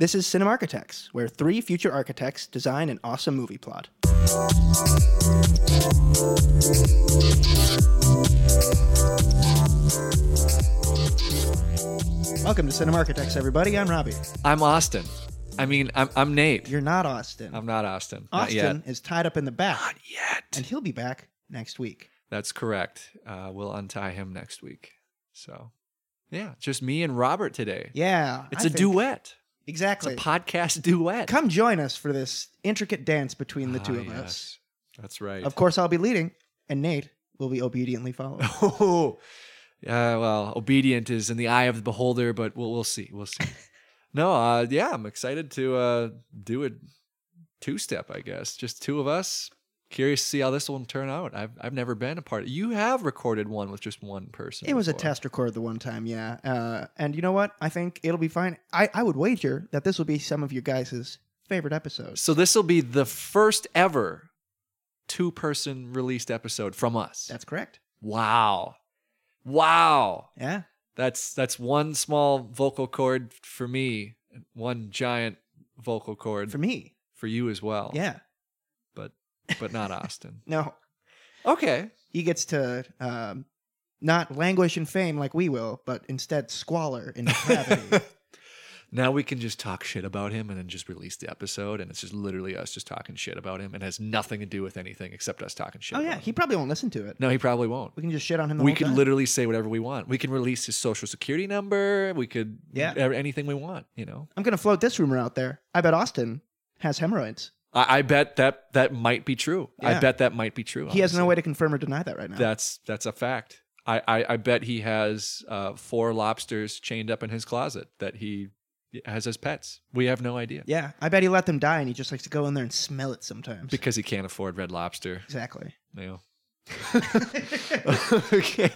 This is Cinema Architects, where three future architects design an awesome movie plot. Welcome to Cinema Architects, everybody. I'm Robbie. I'm Austin. I mean, I'm, I'm Nate. You're not Austin. I'm not Austin. Not yet. Austin is tied up in the back, Not yet. and he'll be back next week. That's correct. Uh, we'll untie him next week. So, yeah, just me and Robert today. Yeah, It's a a duet. It's Exactly. a podcast duet. Come join us for this intricate dance between the Ah, two of yes. us. That's right. Of course, I'll be leading, and Nate will be obediently following. Oh, yeah. Well, obedient is in the eye of the beholder, but we'll we'll see. We'll see. no, uh, yeah, I'm excited to uh, do a two step. I guess just two of us. Curious to see how this will turn out. I've I've never been a part. You have recorded one with just one person. It was a test record the one time, yeah. Uh, and you know what? I think it'll be fine. I, I would wager that this will be some of you guys' favorite episodes. So this will be the first ever two person released episode from us. That's correct. wow. Wow. Yeah. That's that's one small vocal cord for me, one giant vocal cord For me. for you as well. Yeah. But not Austin. No, Okay. he gets to um, not languish in fame like we will, but instead squalor in depravity. now we can just talk shit about him and then just release the episode and it's just literally us just talking shit about him and has nothing to do with anything except us talking shit oh, about yeah. him. He probably won't listen to it. No, he probably won't. We can just shit on him the we whole could time. literally say whatever we want. We can release his social security number. We could Yeah. e- anything we want. You know, I'm going to float this rumor out there. I bet Austin has hemorrhoids. I, I bet that that might be true. I bet that might be true. He has no way to confirm or deny that right now. That's that's a fact. I I, I bet he has uh, four lobsters chained up in his closet that he has as pets. We have no idea yeah. I bet he let them die and he just likes to go in there and smell it sometimes. because he can't afford red lobster. exactly. No. okay.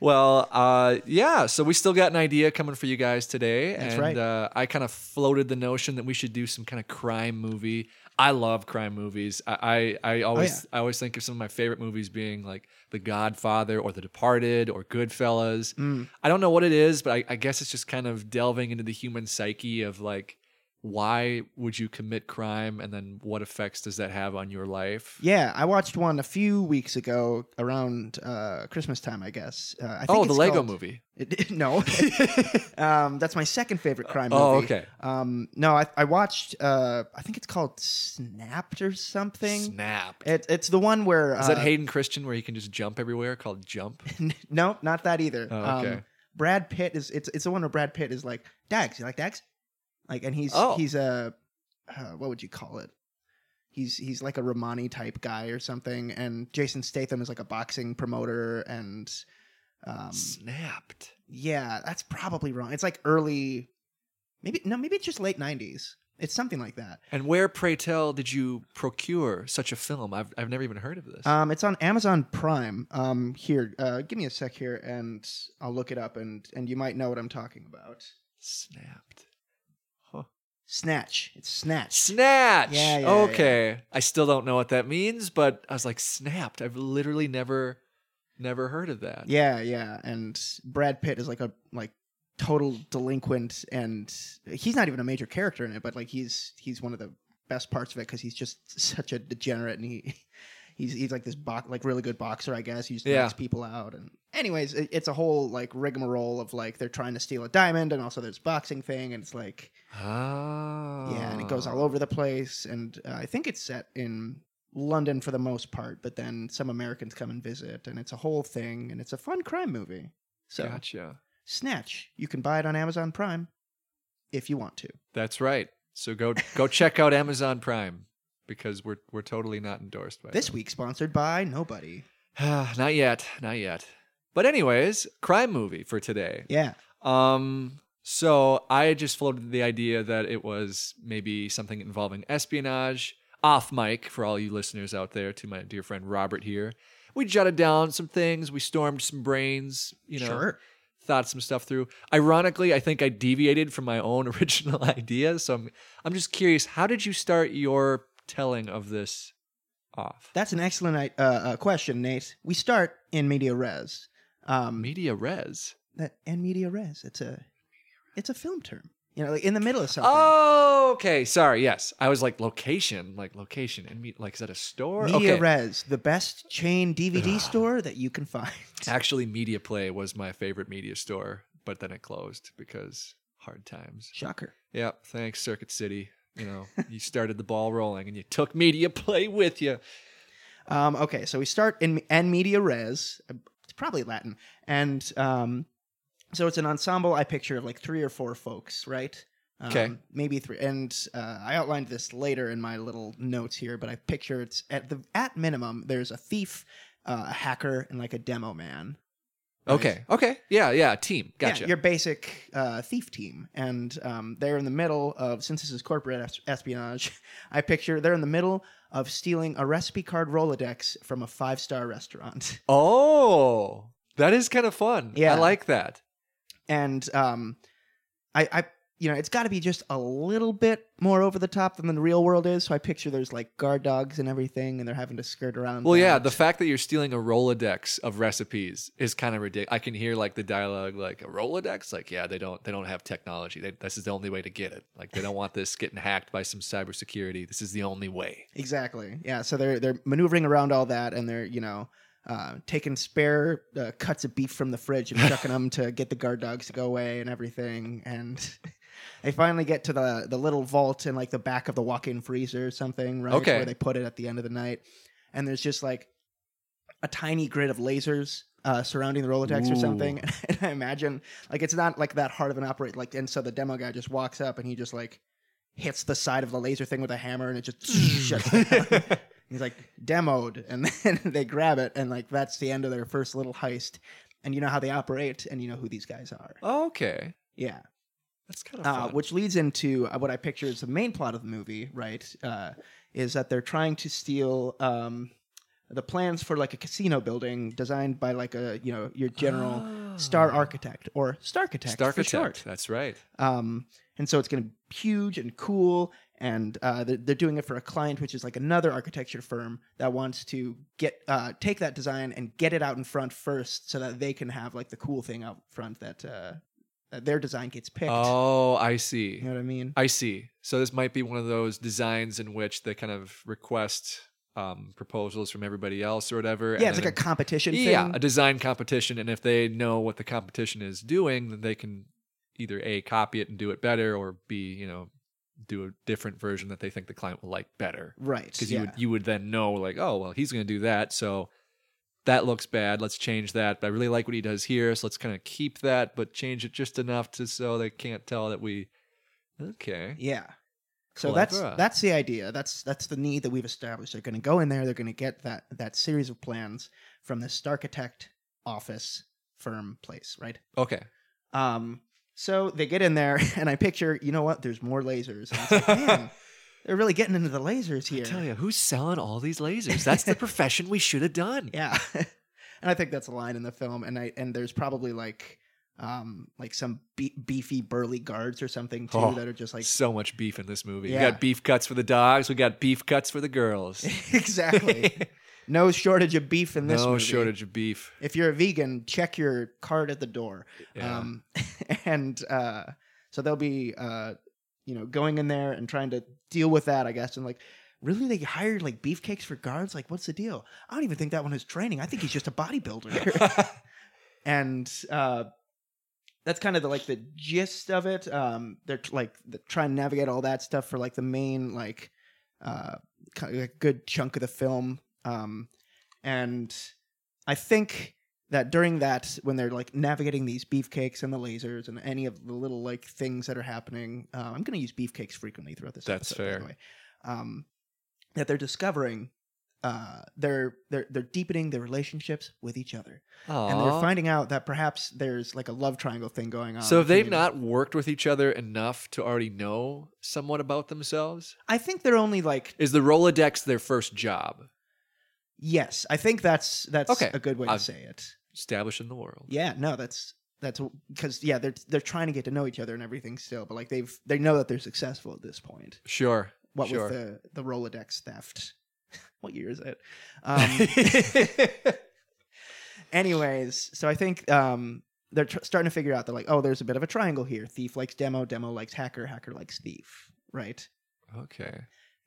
Well, uh, yeah. So we still got an idea coming for you guys today, That's and right. uh, I kind of floated the notion that we should do some kind of crime movie. I love crime movies. I I, I always I always think of some of my favorite movies being like The Godfather or The Departed or Goodfellas. Mm. I don't know what it is, but I, I guess it's just kind of delving into the human psyche of like why would you commit crime and then what effects does that have on your life? Yeah, I watched one a few weeks ago around uh, Christmas time, I guess. Uh, I think Oh, the Lego called- movie. It, no, um, that's my second favorite crime movie. Oh, okay. Um, no, I, I watched. Uh, I think it's called Snapped or something. Snap. It, it's the one where Is that uh, Hayden Christensen where he can just jump everywhere called Jump? no, not that either. Oh, okay. Um, Brad Pitt is. It's it's the one where Brad Pitt is like Dags. You like Dags? Like, and he's Oh. he's a uh, what would you call it? He's he's like a Romani type guy or something, and Jason Statham is like a boxing promoter, and um, Snapped. yeah, that's probably wrong. It's like early, maybe no, maybe it's just late '90s. It's something like that. And where, pray tell, did you procure such a film? I've, I've never even heard of this. Um, it's on Amazon Prime. Um, here, uh, give me a sec here, and I'll look it up, and and you might know what I'm talking about. Snapped. Snatch. It's Snatch. Snatch. Yeah, yeah, okay. I still don't know what that means, but I was like, snapped. I've literally never, never heard of that. Yeah, yeah. And Brad Pitt is like a like total delinquent, and he's not even a major character in it, but like he's he's one of the best parts of it because he's just such a degenerate, and he he's he's like this box like really good boxer, I guess. He just Yeah. knocks people out, and anyways, it, it's a whole like rigmarole of like they're trying to steal a diamond, and also there's boxing thing, and it's like Oh. yeah, and it goes all over the place, and uh, I think it's set in. London for the most part, but then some Americans come and visit, and it's a whole thing, and it's a fun crime movie. So Gotcha. Snatch. You can buy it on Amazon Prime if you want to. That's right. So go go check out Amazon Prime because we're we're totally not endorsed by This them. week sponsored by nobody. not yet, not yet. But anyways, crime movie for today. Yeah. Um so I just floated the idea that it was maybe something involving espionage off mic for all you listeners out there to my dear friend Robert here. We jotted down some things, we stormed some brains, you know, sure. thought some stuff through. Ironically, I think I deviated from my own original idea, so I'm I'm just curious, how did you start your telling of this off? That's an excellent uh, uh, question, Nate. We start in media res. Um, Media res. that and media res. It's a it's a film term. You know, like in the middle of something. Oh, okay. Sorry. Yes, I was like location, like location, and me, like is that a store? Media okay. Res, the best chain DVD store that you can find. Actually, Media Play was my favorite media store, but then it closed because hard times. Shocker. Yep. Thanks, Circuit City. You know, you started the ball rolling, and you took Media Play with you. Um, okay, so we start in en media res. It's probably Latin, and um, so it's an ensemble. I picture like three or four folks, right? Um, Okay. maybe three. And uh, I outlined this later in my little notes here, but I picture it's at the at minimum. There's a thief, uh, a hacker, and like a demo man. Right? Okay. Okay. Yeah. Yeah. Team. Gotcha. Yeah, your basic uh, thief team, and um, they're in the middle of since this is corporate es- espionage. I picture they're in the middle of stealing a recipe card Rolodex from a five star restaurant, oh, that is kind of fun. Yeah. I like that. and um, I, I, you know, it's got to be just a little bit more over the top than the real world is. So I picture there's like guard dogs and everything, and they're having to skirt around. Well, yeah, the fact that you're stealing a Rolodex of recipes is kind of ridiculous. I can hear like the dialogue, like a Rolodex. Like, yeah, they don't they don't have technology. They, this is the only way to get it. Like, they don't want this getting hacked by some cybersecurity. This is the only way. Exactly. Yeah. So they're they're maneuvering around all that, and they're you know uh, taking spare uh, cuts of beef from the fridge and chucking them to get the guard dogs to go away and everything. And they finally get to the the little vault in like the back of the walk-in freezer or something, right? Okay. Where they put it at the end of the night, and there's just like a tiny grid of lasers. Uh, surrounding the Rolodex or something, and I imagine like it's not like that hard of an operate. Like, and so the demo guy just walks up and he just like hits the side of the laser thing with a hammer, and it just shuts down. He's like demoed, and then they grab it, and like that's the end of their first little heist. And you know how they operate, and you know who these guys are. okay, Yeah, that's kind of uh, which leads into uh, what I picture as the main plot of the movie. Right, uh, is that they're trying to steal um, the plans for like a casino building designed by like a you know your general star Ah. architect or starchitect architect Starchitect. architect That's right. Um, and so it's going to be huge and cool. And uh, they're, they're doing it for a client, which is like another architecture firm that wants to get uh, take that design and get it out in front first, so that they can have like the cool thing out front that, uh, that their design gets picked. Oh, I see. You know what I mean? I see. So this might be one of those designs in which they kind of request um, proposals from everybody else or whatever. Yeah, it's like a competition yeah, thing. a design competition, and if they know what the competition is doing, then they can either a copy it and do it better, or b you know do a different version that they think the client will like better. right. Because yeah. you would you would then know like oh well he's going to do that so that looks bad let's change that but I really like what he does here so let's kind of keep that but change it just enough to so they can't tell that we okay Yeah. So that's Clever. that's the idea. That's that's the need that we've established. They're going to go in there. They're going to get that that series of plans from this architect office firm place, right? okay Um, so they get in there, and I picture, you know what? There's more lasers. And it's like, man, they're really getting into the lasers here. I tell you who's selling all these lasers that's the profession we should have done Yeah, and I think that's a line in the film. And I and there's probably like, um, like some be- beefy burly guards or something too Oh, that are just like so much beef in this movie Yeah. we got beef cuts for the dogs we got beef cuts for the girls exactly no shortage of beef in this. no movie. shortage of beef If you're a vegan, check your card at the door. yeah. Um, and uh, so they'll be, uh, you know, going in there and trying to deal with that, I guess. And like, really, they hired like beefcakes for guards? Like, what's the deal? I don't even think that one is training. I think he's just a bodybuilder. and uh, that's kind of the, like the gist of it. Um, they're like the, trying to navigate all that stuff for like the main like uh, kind of a good chunk of the film. Um, and I think that during that when they're like navigating these beefcakes and the lasers and any of the little like things that are happening uh, i'm going to use beefcakes frequently throughout this That's episode, by the fair. way, um, that they're discovering uh, they're they're they're deepening their relationships with each other and they're finding out that perhaps there's like a love triangle thing going on So if they've not worked with each other enough to already know somewhat about themselves, i think they're only like is the Rolodex their first job? yes i think that's that's Okay. a good way to I've- say it Establishing the world. Yeah, no, that's that's because yeah, they're they're trying to get to know each other and everything still, but like they've they know that they're successful at this point. Sure. What sure. with the the Rolodex theft? what year is it? Um, anyways, so I think um they're tr- starting to figure out. They're like, oh, there's a bit of a triangle here. Thief likes demo, demo likes hacker, hacker likes thief, right? Okay.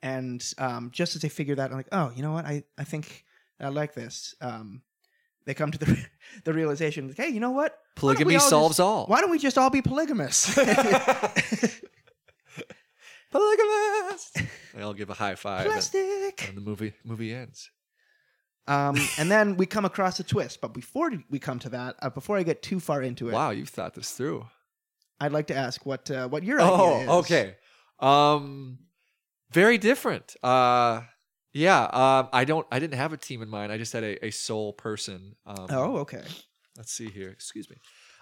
And um, just as they figure that, I'm like, oh, you know what? I I think I like this. Um, they come to the the realization, like, hey, you know what? Why don't we Polygamy all solves just- all. Why don't we just all be polygamous? Polygamist. They all give a high five, and, Plastic. and the movie movie ends. Um, and then we come across a twist. But before we come to that, uh, before I get too far into it, Wow, you've thought this through. I'd like to ask what uh, what your Oh, idea is. okay. Um, very different. Uh, yeah. Um, I don't. I didn't have a team in mind. I just had a, a sole person. Um, Oh, okay. let's see here. Excuse me.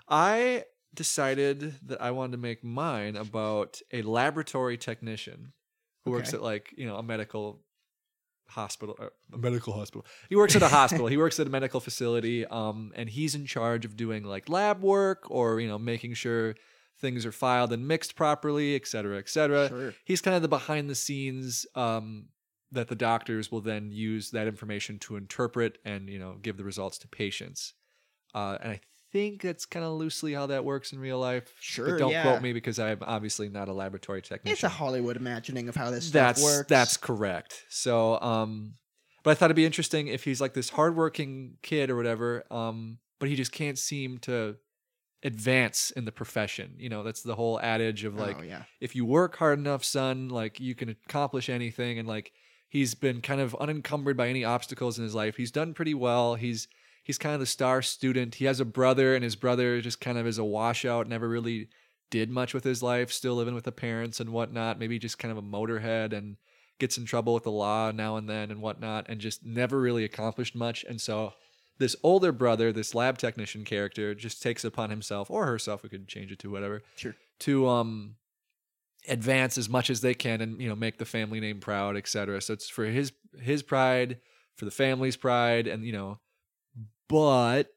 I decided that I wanted to make mine about a laboratory technician who works at like you know a medical hospital uh, a medical hospital he works at a hospital he works at a medical facility um and he's in charge of doing like lab work or you know making sure things are filed and mixed properly et cetera et cetera Sure. he's kind of the behind the scenes um, that the doctors will then use that information to interpret and you know give the results to patients uh, and i think that's kind of loosely how that works in real life Sure, but don't yeah. quote me because i'm obviously not a laboratory technician It's a Hollywood imagining of how this stuff that's works. that's correct so um but i thought it'd be interesting if he's like this hardworking kid or whatever um but he just can't seem to advance in the profession you know that's the whole adage of like oh, yeah. if you work hard enough, son, like you can accomplish anything. And like he's been kind of unencumbered by any obstacles in his life. He's done pretty well. He's he's kind of the star student. He has a brother, and his brother just kind of is a washout, never really did much with his life, still living with the parents and whatnot. Maybe just kind of a motorhead and gets in trouble with the law now and then and whatnot, and just never really accomplished much. And so this older brother, this lab technician character, just takes it upon himself or herself, we could change it to whatever, Sure. to um advance as much as they can and you know make the family name proud etc so it's for his his pride for the family's pride and you know but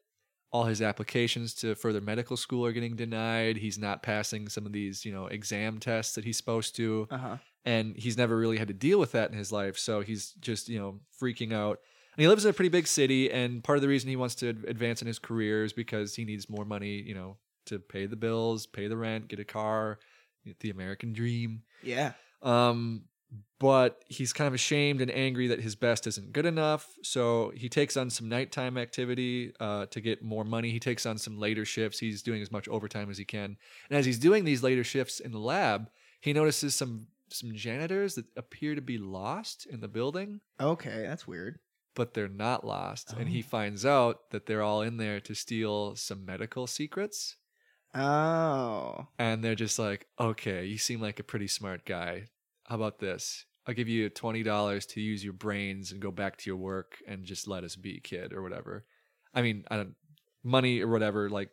all his applications to further medical school are getting denied. He's not passing some of these you know exam tests that he's supposed to. Uh huh. and he's never really had to deal with that in his life. So he's just you know freaking out. And he lives in a pretty big city and part of the reason he wants to advance in his career is because he needs more money you know to pay the bills pay the rent get a car the american dream. Yeah. um but he's kind of ashamed and angry that his best isn't good enough. So he takes on some nighttime activity uh, to get more money. He takes on some later shifts. He's doing as much overtime as he can. And as he's doing these later shifts in the lab he notices some some janitors that appear to be lost in the building. Okay, that's weird. but they're not lost. And he Oh. finds out that they're all in there to steal some medical secrets Oh. and they're just like, okay, you seem like a pretty smart guy. How about this? I'll give you twenty dollars to use your brains and go back to your work and just let us be, kid, or whatever. I mean, I don't money or whatever. Like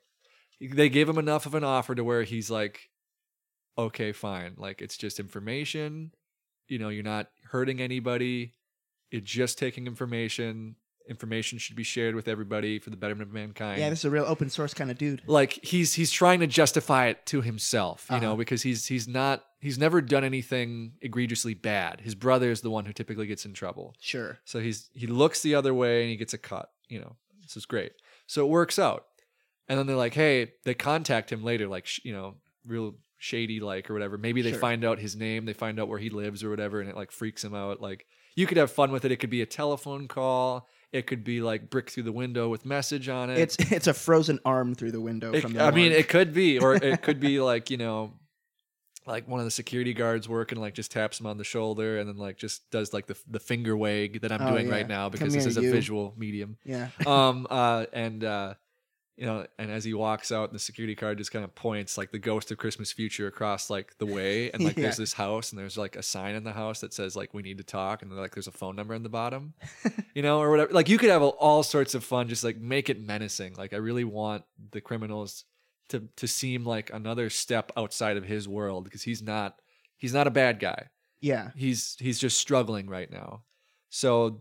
they gave him enough of an offer to where he's like, okay, fine. Like it's just information. You know, you're not hurting anybody. You're just taking information. Information should be shared with everybody for the betterment of mankind. Yeah, this is a real open source kind of dude. like he's he's trying to justify it to himself you know Uh-huh. because he's he's not he's never done anything egregiously bad. His brother is the one who typically gets in trouble. Sure. so he's he looks the other way and he gets a cut you know. This is great. So it works out. And then they're like hey they contact him later like sh- you know real shady like or whatever. Maybe they Sure. find out his name they find out where he lives or whatever and it like freaks him out. Like you could have fun with it. It could be a telephone call it could be like brick through the window with message on it It's it's a frozen arm through the window it- from the I mean, it could be, or it could be like you know, like one of the security guards working, like just taps him on the shoulder, and then like just does like the the finger wag that I'm Oh, doing yeah. right now Come because this is a you. visual medium. yeah. um, uh, and uh, you know, and as he walks out, the security guard just kind of points like the ghost of Christmas future across like the way, and like Yeah. there's this house, and there's like a sign in the house that says like we need to talk, and like there's a phone number in the bottom, you know, or whatever. Like you could have all sorts of fun, just like make it menacing. Like I really want the criminals to to seem like another step outside of his world because he's not he's not a bad guy Yeah. he's he's just struggling right now. So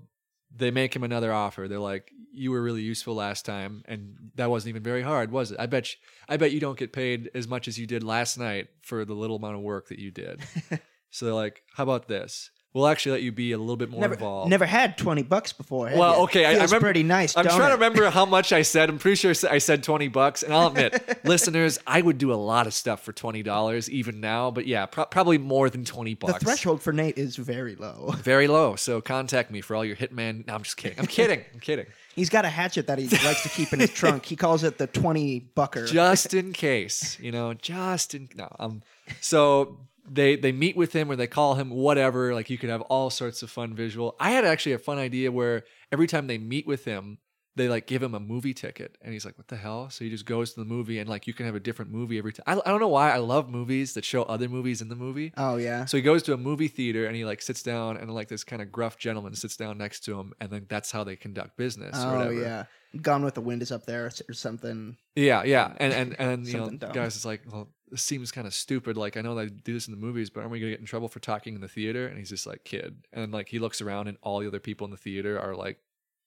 they make him another offer. They're like, "You were really useful last time, and that wasn't even very hard, was it? I bet you, I bet you don't get paid as much as you did last night for the little amount of work that you did." so they're like, "How about this? We'll actually let you be a little bit more Never, involved. never had twenty bucks before. Well, ya? okay, I- I remember- pretty nice. I'm trying to remember how much I said. I'm pretty sure I said 20 bucks. And I'll admit, listeners, I would do a lot of stuff for $20 even now. But yeah, pro- probably more than 20 bucks. The threshold for Nate is very low. Very low. So contact me for all your Hitman. No, I'm just kidding. I'm kidding. I'm kidding. He's got a hatchet that he likes to keep in his trunk. He calls it the twenty bucker. Just in case, you know, just in no. Um, so they they meet with him or they call him whatever. Like you could have all sorts of fun visual. I had actually a fun idea where every time they meet with him, they like give him a movie ticket, and he's like, "What the hell?" So he just goes to the movie, and like you can have a different movie every time. I, I don't know why I love movies that show other movies in the movie. oh yeah. So he goes to a movie theater and he like sits down and like this kind of gruff gentleman sits down next to him and then that's how they conduct business or Oh whatever. yeah. Gone with the Wind is up there or something. Yeah, yeah. And and and you know, dumb. guys it's like, well, this seems kind of stupid. Like I know they do this in the movies, but aren't we gonna get in trouble for talking in the theater? And he's just like, kid. And like he looks around and all the other people in the theater are like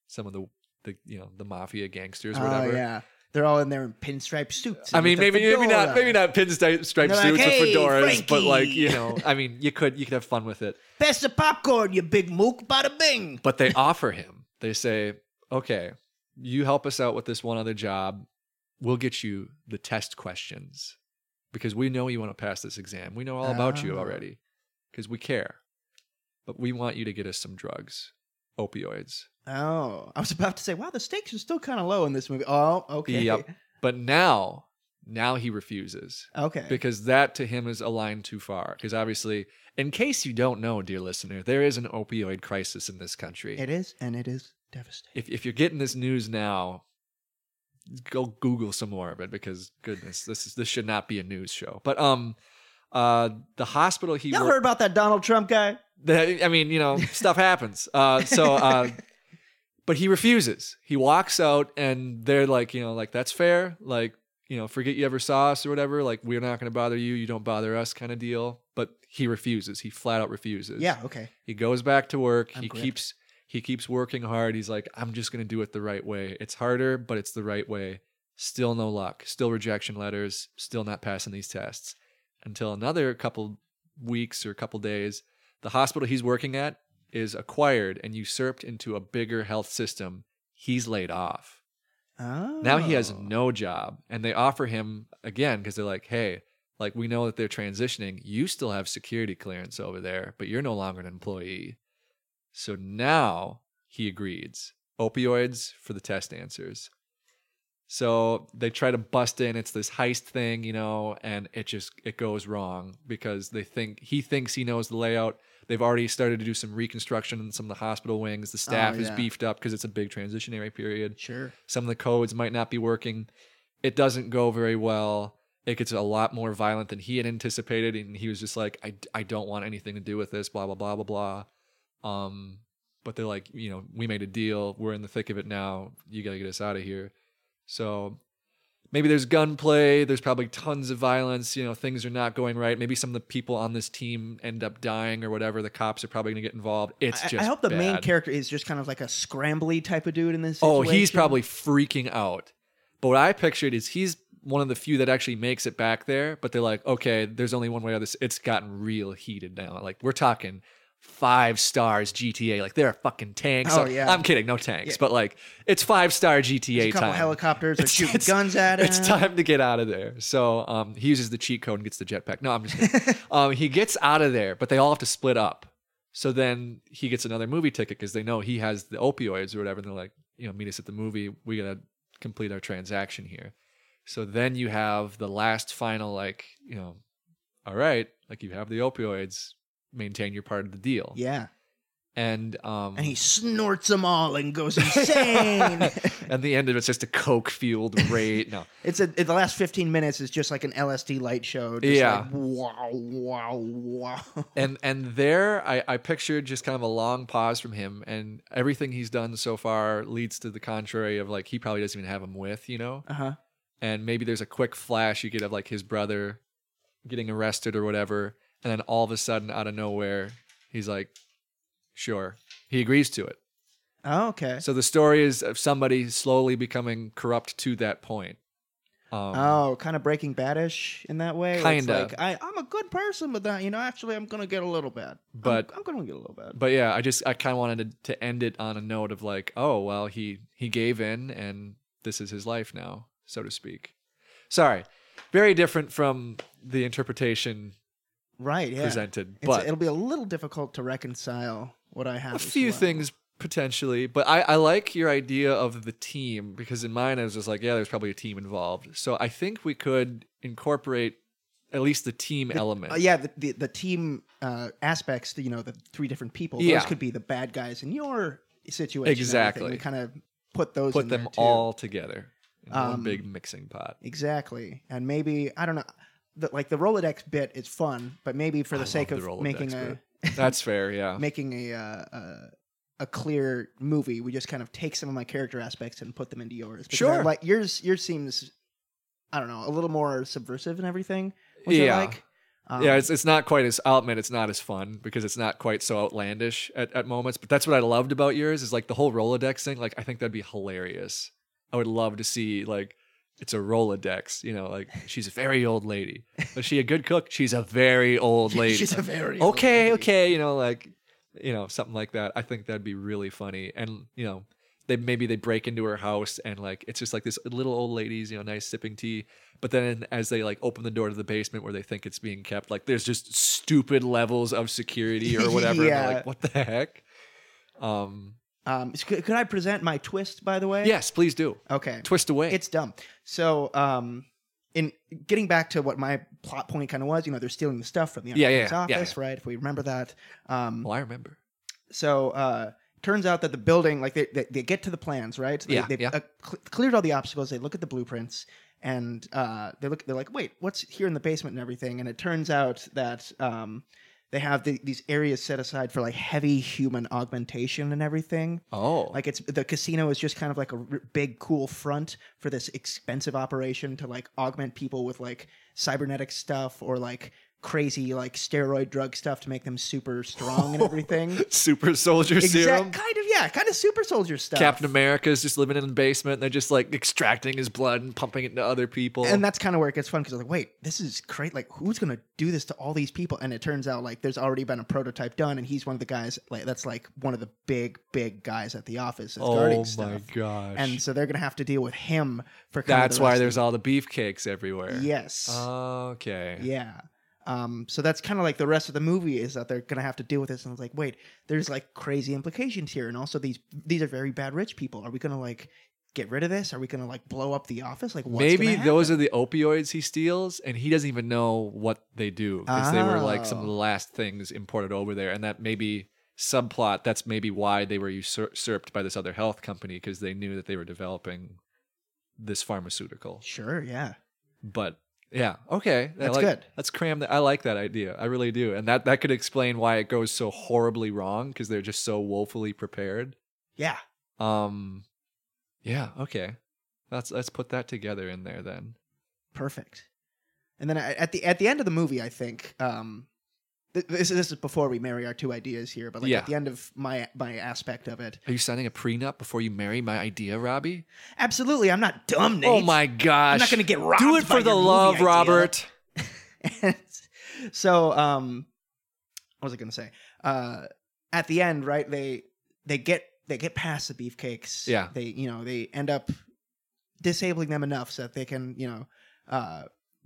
some of the the you know the mafia gangsters or Oh whatever. yeah. They're all in there in pinstripe suits. I mean, maybe maybe not maybe not pinstripe They're like, suits "Hey, or fedoras, but like you know, I mean, you could you could have fun with it. Pass the popcorn, you big mook, bada bing. But they offer him. They say, okay, you help us out with this one other job. We'll get you the test questions because we know you want to pass this exam. We know all about you Oh. already because we care. But we want you to get us some drugs, opioids. Oh, I was about to say, wow, the stakes are still kind of low in this movie. Oh, okay. Yep. But now, now he refuses Okay. because that to him is a line too far. Because obviously, in case you don't know, dear listener, there is an opioid crisis in this country. It is, and it is devastating. if if you're getting this news now, go Google some more of it because goodness, this is this should not be a news show. But um, uh, the hospital he Y'all heard about that Donald Trump guy? the- I mean, you know, stuff happens. Uh, so uh, but he refuses. He walks out, and they're like, you know, like that's fair. Like you know, forget you ever saw us or whatever. Like we're not going to bother you. You don't bother us, kind of deal. But he refuses. He flat out refuses. Yeah, okay. He goes back to work. I'm he gripped. keeps he keeps working hard. He's like, I'm just gonna do it the right way. It's harder, but it's the right way. Still no luck. Still rejection letters. Still not passing these tests. Until another couple weeks or couple days, the hospital he's working at is acquired and usurped into a bigger health system. He's laid off. Oh. Now he has oh. no job, and they offer him again because they're like, "Hey, like we know that they're transitioning. You still have security clearance over there, but you're no longer an employee." So now he agrees. Opioids for the test answers. So they try to bust in. It's this heist thing, you know, and it just it goes wrong because they think he thinks he knows the layout. They've already started to do some reconstruction in some of the hospital wings. The oh, staff is yeah. beefed up because it's a big transitionary period Sure. some of the codes might not be working. It doesn't go very well. It gets a lot more violent than he had anticipated, and he was just like, "I, I don't want anything to do with this." Blah blah blah blah blah. Um, but they're like, you know, we made a deal. We're in the thick of it now. You got to get us out of here. So maybe there's gunplay. There's probably tons of violence. You know, things are not going right. Maybe some of the people on this team end up dying or whatever. The cops are probably going to get involved. It's I, just. I hope the main character is just kind of like a scrambly type of dude in this. Oh, he's probably freaking out. But what I pictured is he's one of the few that actually makes it back there. But they're like, okay, there's only one way out of this. It's gotten real heated now. Like we're talking five stars GTA. Like there are fucking tanks. Oh, yeah. I'm kidding, no tanks. Yeah. But like it's five star GTA There's a couple time. helicopters are shooting it's- guns at him. It's time to get out of there. So um, he uses the cheat code and gets the jetpack. No, I'm just kidding. um, he gets out of there, but they all have to split up. So then he gets another movie ticket because they know he has the opioids or whatever. And they're like, you know, meet us at the movie. We gotta complete our transaction here. So then you have the last final, like, you know, all right, like you have the opioids, maintain your part of the deal. Yeah, And um, and he snorts them all and goes insane. at the end of it's just a coke fueled raid. No, it's a the last fifteen minutes is just like an LSD light show. Yeah. like, wow, wow, wow. and and there I, I pictured just kind of a long pause from him and everything he's done so far leads to the contrary of like he probably doesn't even have him with you know Uh huh. and maybe there's a quick flash you get of like his brother getting arrested or whatever and then all of a sudden out of nowhere he's like sure he agrees to it Oh, okay. so the story is of somebody slowly becoming corrupt to that point Um, oh, kind of Breaking Badish in that way. Kinda. Like, I, I'm a good person, but then you know, actually, I'm gonna get a little bad. I'm- But- I'm, gonna get a little bad. but yeah, I just I kind of wanted to, to end it on a note of like, oh well, he he gave in, and this is his life now, so to speak. Sorry, very different from the interpretation Right. Yeah. presented, It's- but it'll be a little difficult to reconcile what I have. a few well. things potentially but I, I like your idea of the team because in mine i was just like yeah there's probably a team involved so i think we could incorporate at least the team element Uh, yeah, the, the the team uh, aspects. You know, the three different people. Yeah. Those could be the bad guys in your situation. Exactly. We kind of put those. put them all together in one Um, big mixing pot Exactly, and maybe I don't know. The, like the Rolodex bit is fun, but maybe for the I sake of the making a that's fair yeah making a, uh, uh, a clear movie, we just kind of take some of my character aspects and put them into yours. Because I Sure. like yours. Yours seems, I don't know, a little more subversive and everything. Yeah. Like. Um, yeah, it's it's not quite as I'll admit it's not as fun because it's not quite so outlandish at, at moments. But that's what I loved about yours is like the whole Rolodex thing. Like I think that'd be hilarious. I would love to see like it's a Rolodex. You know, like she's a very old lady. Is she a good cook? She's a very old lady. she's a very old okay, lady. okay. You know, like you know something like that. I think that'd be really funny. And you know, they maybe they break into her house and like it's just like this little old lady's you know nice sipping tea. But then as they like open the door to the basement where they think it's being kept, like there's just stupid levels of security or whatever. and they're Yeah. like what the heck? Um. Um, could, could I present my twist, by the way? Yes, please do. Okay. Twist away. It's dumb. So, um, in getting back to what my plot point kind of was, you know, they're stealing the stuff from the Yeah, yeah, architect's yeah, office, right? If we remember that. Um, well, I remember. so uh turns out that the building like they, they, they get to the plans right they, Yeah, they've yeah. Uh, cl- cleared all the obstacles they look at the blueprints and uh they look they're like wait what's here in the basement and everything and it turns out that um they have the, these areas set aside for like heavy human augmentation and everything. Oh, like it's the casino is just kind of like a r- big cool front for this expensive operation to like augment people with like cybernetic stuff or like crazy like steroid drug stuff to make them super strong and everything super soldier serum. Kind of, yeah, kind of super soldier stuff. Captain America is just living in the basement. And they're just like extracting his blood and pumping it into other people. and that's kind of where it gets fun because like, wait, this is great. Like, who's gonna do this to all these people? And it turns out like there's already been a prototype done, and he's one of the guys. Like, that's like one of the big, big guys at the office that's oh guarding my stuff. gosh! And so they're gonna have to deal with him for. Kind that's of the why there's all the beefcakes everywhere. yes, Okay. yeah. Um, so that's kind of like the rest of the movie is that they're gonna have to deal with this, and it's like, wait, there's like crazy implications here, and also these these are very bad rich people. Are we gonna like get rid of this? Are we gonna like blow up the office? Like, what's Maybe those are the opioids he steals, and he doesn't even know what they do because they were like some of Oh. the last things imported over there, and that maybe subplot. That's maybe why they were usur- usurped by this other health company because they knew that they were developing this pharmaceutical. Sure, yeah. But yeah, okay, I That's like- good. Let's cram that. I like that idea. I really do, and that that could explain why it goes so horribly wrong because they're just so woefully prepared. Yeah. Um, yeah, okay. Let's let's put that together in there then. Perfect. And then I- at the at the end of the movie, I think um, this this is before we marry our two ideas here, but like Yeah. at the end of my my aspect of it, Are you signing a prenup before you marry my idea, Robbie? absolutely, I'm not dumb, Nate. Oh my gosh! I'm not gonna get robbed. Do it by for the your movie love, idea. Robert. And so, um, what was I gonna say? Uh, at the end, right? They they get they get past the beefcakes. Yeah. They you know they end up disabling them enough so that they can you know uh,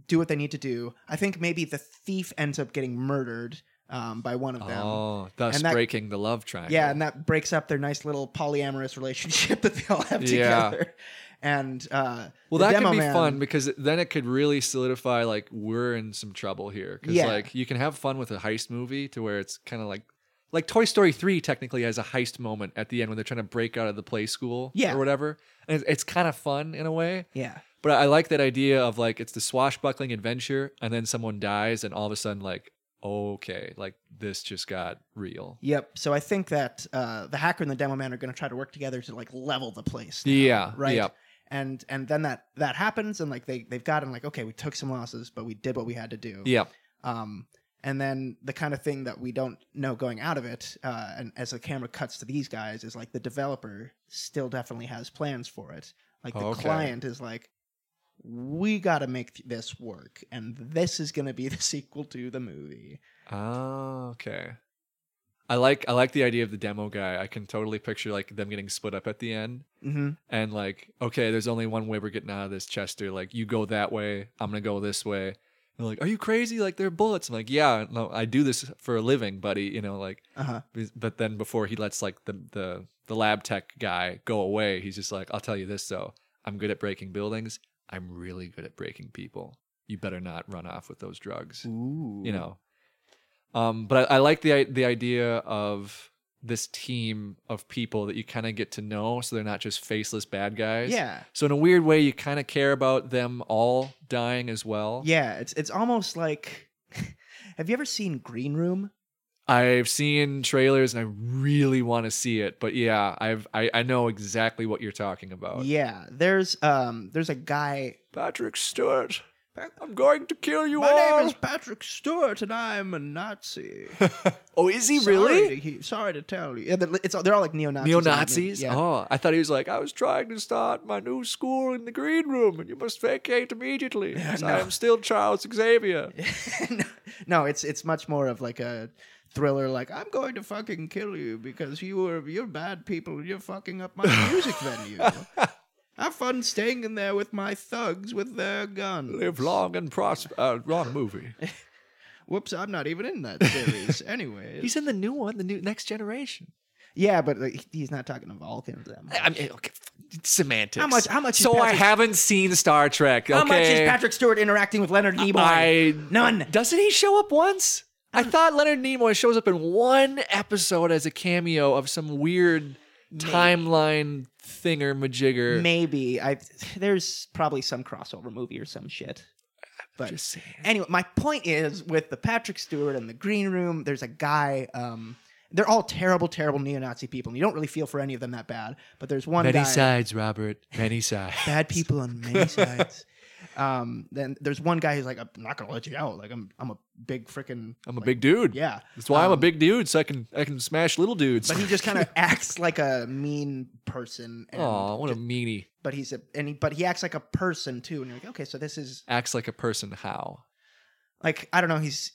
do what they need to do. I think maybe the thief ends up getting murdered um, by one of them. Oh, thus that- breaking the love triangle. Yeah, and that breaks up their nice little polyamorous relationship that they all have Yeah. together. And uh, Well, that could be man- fun because then it could really solidify like we're in some trouble here. Because Yeah. like you can have fun with a heist movie to where it's kind of like like Toy Story three technically has a heist moment at the end when they're trying to break out of the play school Yeah. or whatever, and it's, it's kind of fun in a way. Yeah, But I like that idea of like it's the swashbuckling adventure, and then someone dies, and all of a sudden like okay, like this just got real. Yep. So I think that uh, the hacker and the demo man are going to try to work together to like level the place. now, Yeah, Right. Yep. And and then that that happens and like they they've gotten like okay we took some losses but we did what we had to do. Yep. Um. And then the kind of thing that we don't know going out of it, uh, and as the camera cuts to these guys, is like the developer still definitely has plans for it. Like the Okay. client is like, we got to make this work, and this is going to be the sequel to the movie. Oh, okay. I like I like the idea of the demo guy. I can totally picture like them getting split up at the end Mm-hmm. and like, okay, there's only one way we're getting out of this, Chester. Like, you go that way, I'm gonna go this way. And they're like, are you crazy? Like, they're bullets. I'm like, yeah, no, I do this for a living, buddy. You know, like, Uh huh. but then before he lets like the the the lab tech guy go away, he's just like, I'll tell you this though, I'm good at breaking buildings. I'm really good at breaking people. You better not run off with those drugs Ooh. you know um but I, I like the the idea of this team of people that you kind of get to know so they're not just faceless bad guys Yeah. so in a weird way you kind of care about them all dying as well Yeah. It's it's almost like. have you ever seen Green Room? I've seen trailers and i really want to see it but yeah i've I, I know exactly what you're talking about Yeah. There's um there's a guy. patrick stewart i'm going to kill you My all name is Patrick Stewart, and I'm a Nazi. oh is he Sorry really to, he- sorry to tell you. Yeah, they're- it's they're all like neo Nazis. Neo Nazis? Yeah. Oh, I thought he was like, I was trying to start my new school in the green room, and you must vacate immediately. Yeah, 'cause no. I am still Charles Xavier. no, it's it's much more of like a thriller. Like I'm going to fucking kill you because you were you're bad people. You're fucking up my music venue. Have fun staying in there with my thugs with their guns. Live long and prosper. Uh, wrong movie. Whoops, I'm not even in that series. Anyways, He's in the new one, the new Next Generation. yeah, but like, he's not talking to Vulcans. That much. I mean, okay, semantics. How much- how much is So I haven't seen Star Trek. How much is? Patrick Stewart interacting with Leonard Nimoy? I None. Doesn't he show up once? I thought Leonard Nimoy shows up in one episode as a cameo of some weird timeline thinger majigger. Maybe I. There's probably some crossover movie or some shit. But Just saying. anyway, my point is with the Patrick Stewart and the Green Room. There's a guy. Um, they're all terrible, terrible neo-Nazi people, and you don't really feel for any of them that bad. But there's one Many guy. sides, Robert. Many sides. Bad people on many sides. Um, then there's one guy who's like, I'm not gonna let you out. Like I'm, I'm a big freaking. I'm a like, big dude. Yeah. That's why I'm a Um, big dude, so I can I can smash little dudes. But he just kind of acts like a mean person. Oh, what a just- meanie. but he's a and he, but he acts like a person too. And you're like, okay, so this is Acts like a person. How? like I don't know. He's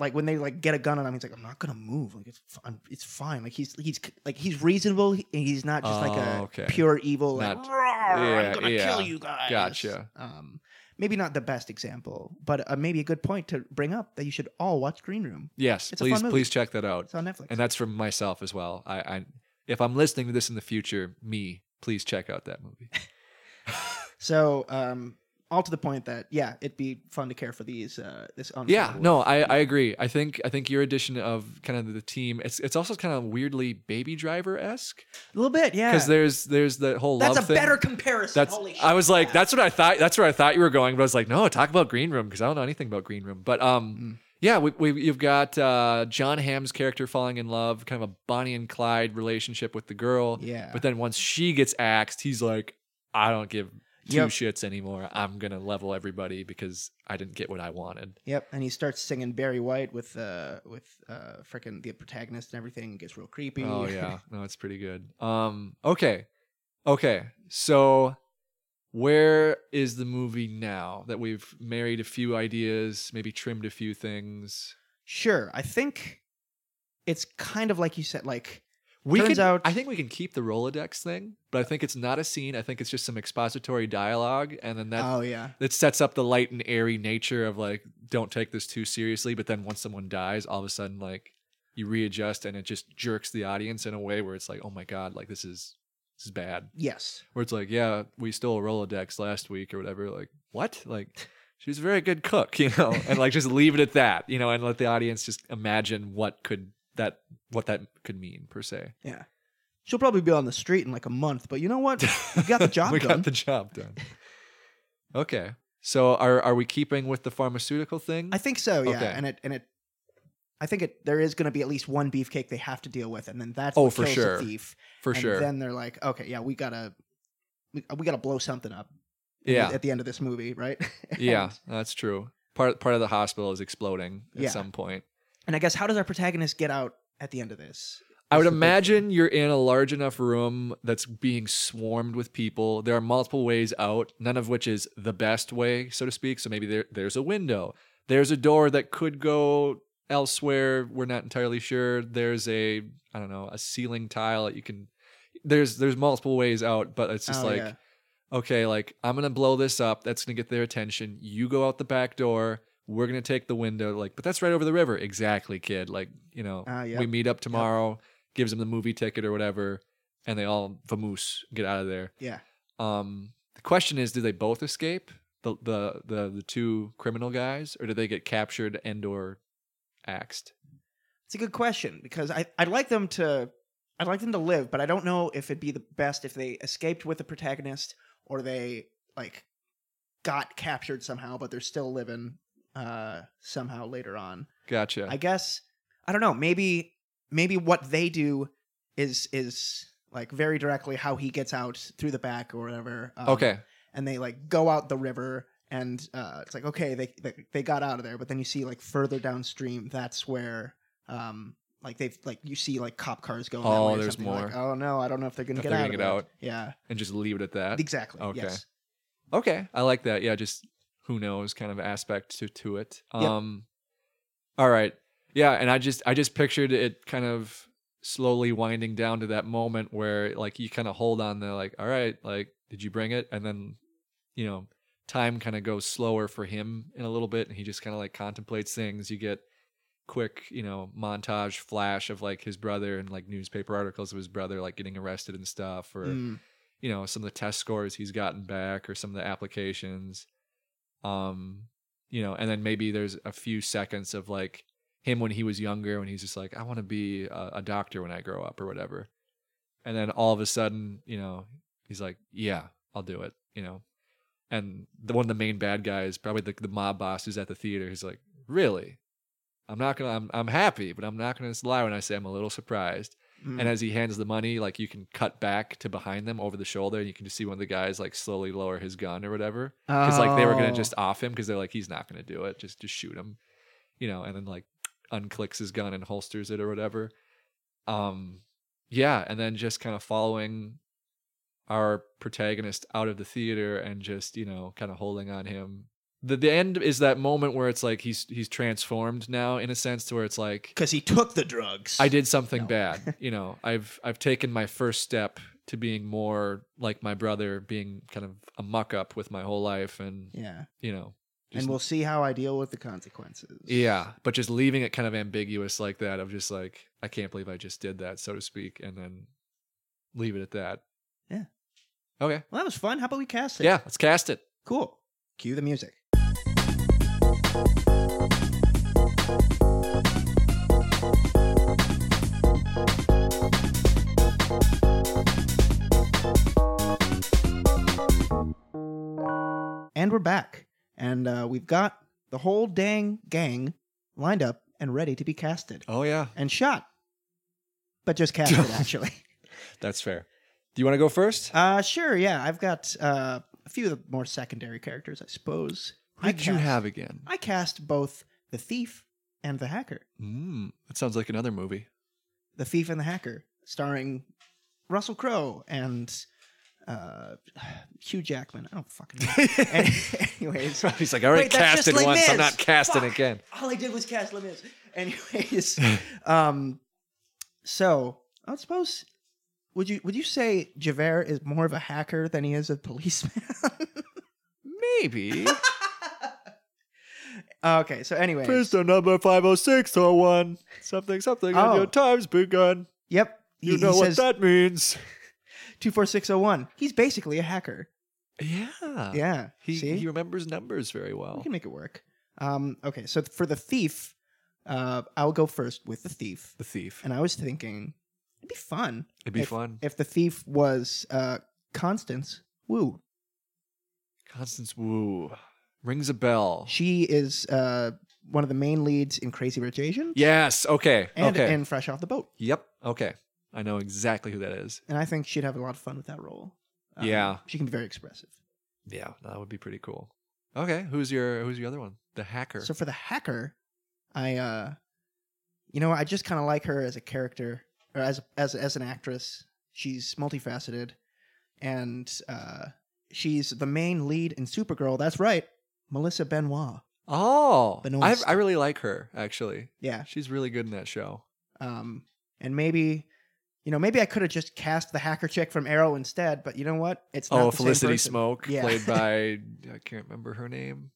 like when they like get a gun on him, he's like, I'm not gonna move. Like it's fine. It's fine. Like he's he's like he's reasonable. he- He's not just like a Oh, okay. pure evil. Like, Not- "Roar, yeah, I'm gonna yeah. kill you guys. Gotcha. Um, maybe not the best example, but uh, maybe a good point to bring up that you should all watch Green Room. Yes, It's a please fun movie. please check that out. It's on Netflix. And that's from myself as well. I, I if I'm listening to this in the future, me, please check out that movie. so um, all to the point that yeah, it'd be fun to care for these. Uh, this Yeah, no, I, I agree. I think I think your addition of kind of the team, it's it's also kind of weirdly Baby Driver esque a little bit. Yeah, because there's there's the whole that's love a thing. better comparison. That's Holy shit. I was like, that's what I thought. That's where I thought you were going, but I was like, no, talk about Green Room because I don't know anything about Green Room. But um, Mm. yeah, we, we you've got uh, Jon Hamm's character falling in love, kind of a Bonnie and Clyde relationship with the girl. Yeah. But then once she gets axed, he's like, I don't give two Yep. shits anymore. I'm gonna level everybody because I didn't get what I wanted. Yep, and he starts singing Barry White with uh with uh freaking the protagonist and everything. It gets real creepy. Oh yeah, no, it's pretty good. Um, okay, okay. So, where is the movie now that we've married a few ideas, maybe trimmed a few things? sure. I think it's kind of like you said, like We Turns can, out- I think we can keep the Rolodex thing, but I think it's not a scene. I think it's just some expository dialogue, and then that oh yeah, that sets up the light and airy nature of like, don't take this too seriously. But then once someone dies, all of a sudden, like, you readjust, and it just jerks the audience in a way where it's like, oh my god, like this is this is bad. yes, where it's like, yeah, we stole a Rolodex last week or whatever. Like, what? Like, she was a very good cook, you know, and like just leave it at that, you know, and let the audience just imagine what could that what that could mean per se. yeah. She'll probably be on the street in like a month, but you know what? We got the job we done. got the job done. Okay, so are are we keeping with the pharmaceutical thing? I think so. Yeah, Okay. and it and it. I think it there is going to be at least one beefcake they have to deal with, and then that's Oh, what for kills sure. the thief. For and sure. Then they're like, okay, yeah, we gotta we, we gotta blow something up. yeah, at the end of this movie, right? yeah, that's true. Part part of the hospital is exploding at Yeah. some point. And I guess how does our protagonist get out at the end of this? I would That's the big- imagine you're in a large enough room that's being swarmed with people. There are multiple ways out, none of which is the best way, so to speak. So maybe there, there's a window. There's a door that could go elsewhere. We're not entirely sure. There's a I don't know a ceiling tile that you can. There's there's multiple ways out, but it's just Oh, like yeah. okay, like I'm gonna blow this up. That's gonna get their attention. You go out the back door. We're gonna take the window. Like, but that's right over the river. Exactly, kid. Like, you know, Ah, yep. we meet up tomorrow. Gives them the movie ticket or whatever, and they all vamoose get out of there. yeah. Um, the question is, do they both escape? The the the the two criminal guys, or do they get captured and or axed? It's a good question because I I'd like them to I'd like them to live, but I don't know if it'd be the best if they escaped with the protagonist or they like got captured somehow, but they're still living uh somehow later on. Gotcha. I guess I don't know. Maybe maybe what they do is is like very directly how he gets out through the back or whatever. Um, okay. and they like go out the river and uh, it's like okay they, they they got out of there but then you see like further downstream that's where um like they've like you see like cop cars going that Oh, there's something, like, more. oh no i don't know if they're gonna If get they're out gonna of get it. out. yeah And just leave it at that. exactly Okay. yes Okay, I like that. Yeah, just who knows kind of aspect to to it. Yep. Um all right. Yeah, and I just I just pictured it kind of slowly winding down to that moment where like you kind of hold on there like all right, like did you bring it? And then you know, time kind of goes slower for him in a little bit and he just kind of like contemplates things. You get quick, you know, montage flash of like his brother and like newspaper articles of his brother like getting arrested and stuff or Mm, you know some of the test scores he's gotten back or some of the applications um you know and then maybe there's a few seconds of like him when he was younger when he's just like i want to be a, a doctor when i grow up or whatever. And then all of a sudden you know he's like yeah i'll do it you know? And the one of the main bad guys probably the, the mob boss who's at the theater he's like really? I'm not gonna i'm, I'm happy but i'm not gonna lie when i say i'm a little surprised mm. and as he hands the money, like you can cut back to behind them over the shoulder, and you can just see one of the guys like slowly lower his gun or whatever, because like they were gonna Oh. just off him because they're like he's not gonna do it, just just shoot him, you know, and then like unclicks his gun and holsters it or whatever. Um, yeah, and then just kind of following our protagonist out of the theater and just you know kind of holding on him. The the end is that moment where it's like he's he's transformed now in a sense to where it's like because he took the drugs I did something No. bad. You know, I've I've taken my first step to being more like my brother, being kind of a muck up with my whole life, and yeah you know, and we'll see how i deal with the consequences yeah, but just leaving it kind of ambiguous like that of just like I can't believe I just did that, so to speak, and then leave it at that. Yeah. Okay. well that was fun how about we cast it Yeah, let's cast it. cool cue the music back. And uh, we've got the whole dang gang lined up and ready to be casted Oh yeah, and shot. But just casted, actually. that's fair. Do you want to go first? Uh, sure, yeah. I've got uh, a few of the more secondary characters, I suppose. Who I did you cast- have again? I cast both the thief and the hacker. Mm, that sounds like another movie. The Thief and the Hacker, starring Russell Crowe and uh, Hugh Jackman. I don't fucking know. Any- Anyways, He's like, I already just casted once. I'm not casting Fuck. again. all I did was cast Les Mis. Anyways, um, so I suppose would you would you say Javert is more of a hacker than he is a policeman? Maybe. okay, so anyways, Prisoner number 50601. Something, something, Oh. and your time's begun. yep, he, You know he what says that means. Two four six zero one. He's basically a hacker. Yeah. yeah, He, see, he remembers numbers very well. we can make it work. Um, okay, so for the thief, uh, I'll go first with the thief, The thief. and I was thinking it'd be fun It'd be if- fun. if the thief was uh Constance Wu. Constance Wu. Rings a bell. She is uh one of the main leads in Crazy Rich Asians Yes. Okay. and okay. in Fresh Off the Boat. yep. Okay. I know exactly who that is. And I think she'd have a lot of fun with that role. Um, Yeah. she can be very expressive. Yeah, that would be pretty cool. Okay. Who's your Who's your other one? The hacker. So for the hacker, I uh you know I just kind of like her as a character or as as as an actress. She's multifaceted, and uh, she's the main lead in Supergirl. That's right, Melissa Benoit. Oh, Benoist. I, I really like her actually. Yeah, She's really good in that show. um, and maybe. You know, maybe I could have just cast the hacker chick from Arrow instead, but you know what? It's not Oh, Felicity. Smoak, Yeah. played by I can't remember her name.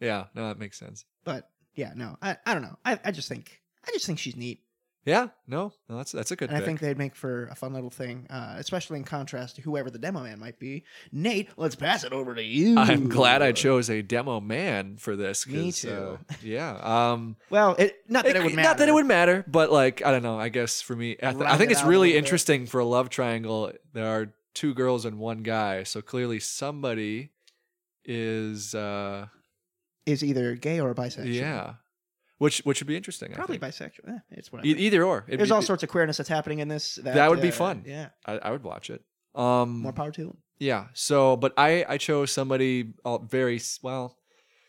Yeah, no, that makes sense. But yeah, no, I, I don't know. I, I just think I just think she's neat. Yeah, no, no, that's that's a good. And I think they'd make for a fun little thing, uh, especially in contrast to whoever the demo man might be. Nate, let's pass it over to you. I'm glad I chose a demo man for this. Me too. uh, yeah. Um, Well, it, not that it, would matter. Not that it would matter, but like I don't know. I guess for me, I, th- I think it it's really little bit. interesting for a love triangle. There are two girls and one guy, so clearly somebody is uh Is either gay or bisexual. yeah, which which would be interesting. I probably bisexual. Eh, it's whatever. E- either or. It'd There's be- all sorts of queerness that's happening in this. That, That would be uh, fun. Yeah, I, I would watch it. Um, more power to them. Yeah. So, but I I chose somebody uh, very well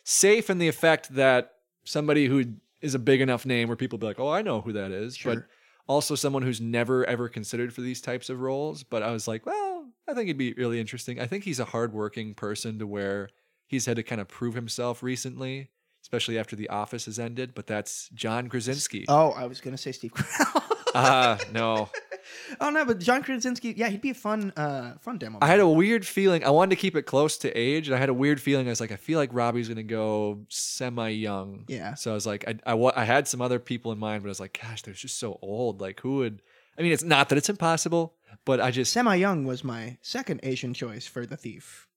safe in the effect that somebody who is a big enough name where people be like, oh, I know who that is, but also someone who's never ever considered for these types of roles. But I was like, well, I think it'd be really interesting. I think he's a hardworking person to where he's had to kind of prove himself recently, especially after The Office has ended. But that's John Krasinski. Oh, I was gonna say Steve Carell. Ah, no. oh no, but John Krasinski. Yeah, he'd be a fun, uh, fun demo. I had a weird feeling. I wanted to keep it close to age, and I had a weird feeling. I was like, I feel like Robbie's gonna go semi young. Yeah. So I was like, I, I I had some other people in mind, but I was like, gosh, they're just so old. Like, who would? I mean, it's not that it's impossible, but I just Semi Young was my second Asian choice for the thief.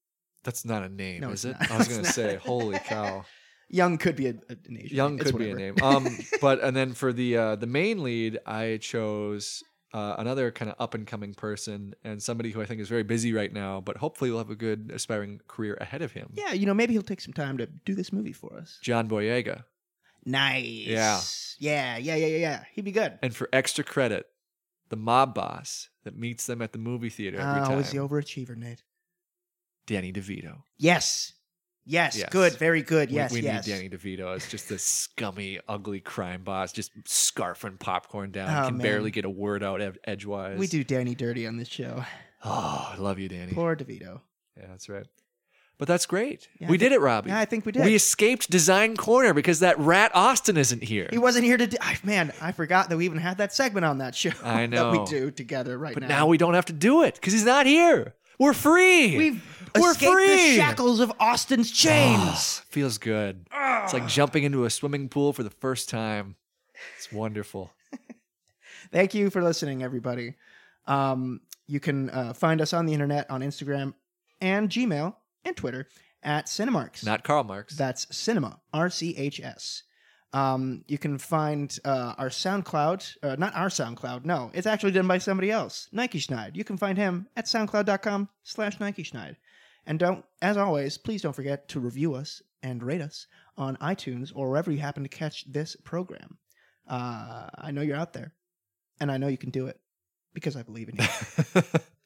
that's not a name, No, is it? not. I was gonna say, holy cow, Young could be a, a- an Asian. young name. Could be a name. Um, but and then for the uh, the main lead, I chose. Uh, another kind of up and coming person and somebody who I think is very busy right now, but hopefully will have a good aspiring career ahead of him. yeah, you know, maybe he'll take some time to do this movie for us. John Boyega. Nice. Yeah. Yeah, yeah, yeah, yeah. He'd be good. And for extra credit, the mob boss that meets them at the movie theater every Oh, time, was the overachiever, Nate? Danny DeVito. Yes. Yes. Yes. Good. Very good. We- Yes. we, yes. need Danny DeVito as just this scummy, ugly crime boss, just scarfing popcorn down, Oh, can man. barely get a word out ed- edgewise. We do Danny dirty on this show. Oh, I love you, Danny. Poor DeVito. Yeah, that's right. But that's great. Yeah, we I did it, Robbie. Yeah, I think we did. we escaped Design Corner because that rat Austin isn't here. he wasn't here to. Do, I- man, I forgot that we even had that segment on that show. I that we do together right but now. now we don't have to do it because he's not here. We're free. We've We're escaped free. the shackles of Austin's chains. Ah, feels good. It's like jumping into a swimming pool for the first time. It's wonderful. Thank you for listening, everybody. Um, you can uh, find us on the internet on Instagram and Gmail and Twitter at Cinemarchs. Not Karl Marx. That's Cinema, R C H S. Um, you can find uh, our SoundCloud, uh, not our SoundCloud, no, it's actually done by somebody else, Nike Schneid. You can find him at soundcloud.com slash Nike Schneid. And don't, as always, please don't forget to review us and rate us on iTunes or wherever you happen to catch this program. Uh, I know you're out there, and I know you can do it because I believe in you.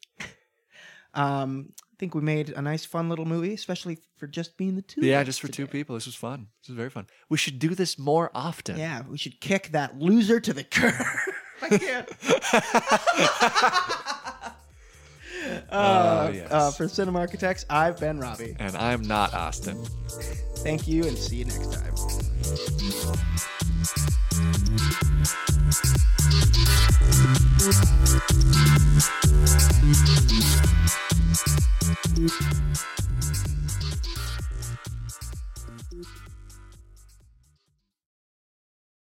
um, I think we made a nice, fun little movie, especially for just being the two. yeah, just for two people. This was fun. This was very fun. We should do this more often. Yeah, we should kick that loser to the curb. I can't. uh, yes. uh, for Cinema Architects, I've been Robbie. and I'm not Austin. Thank you, and see you next time.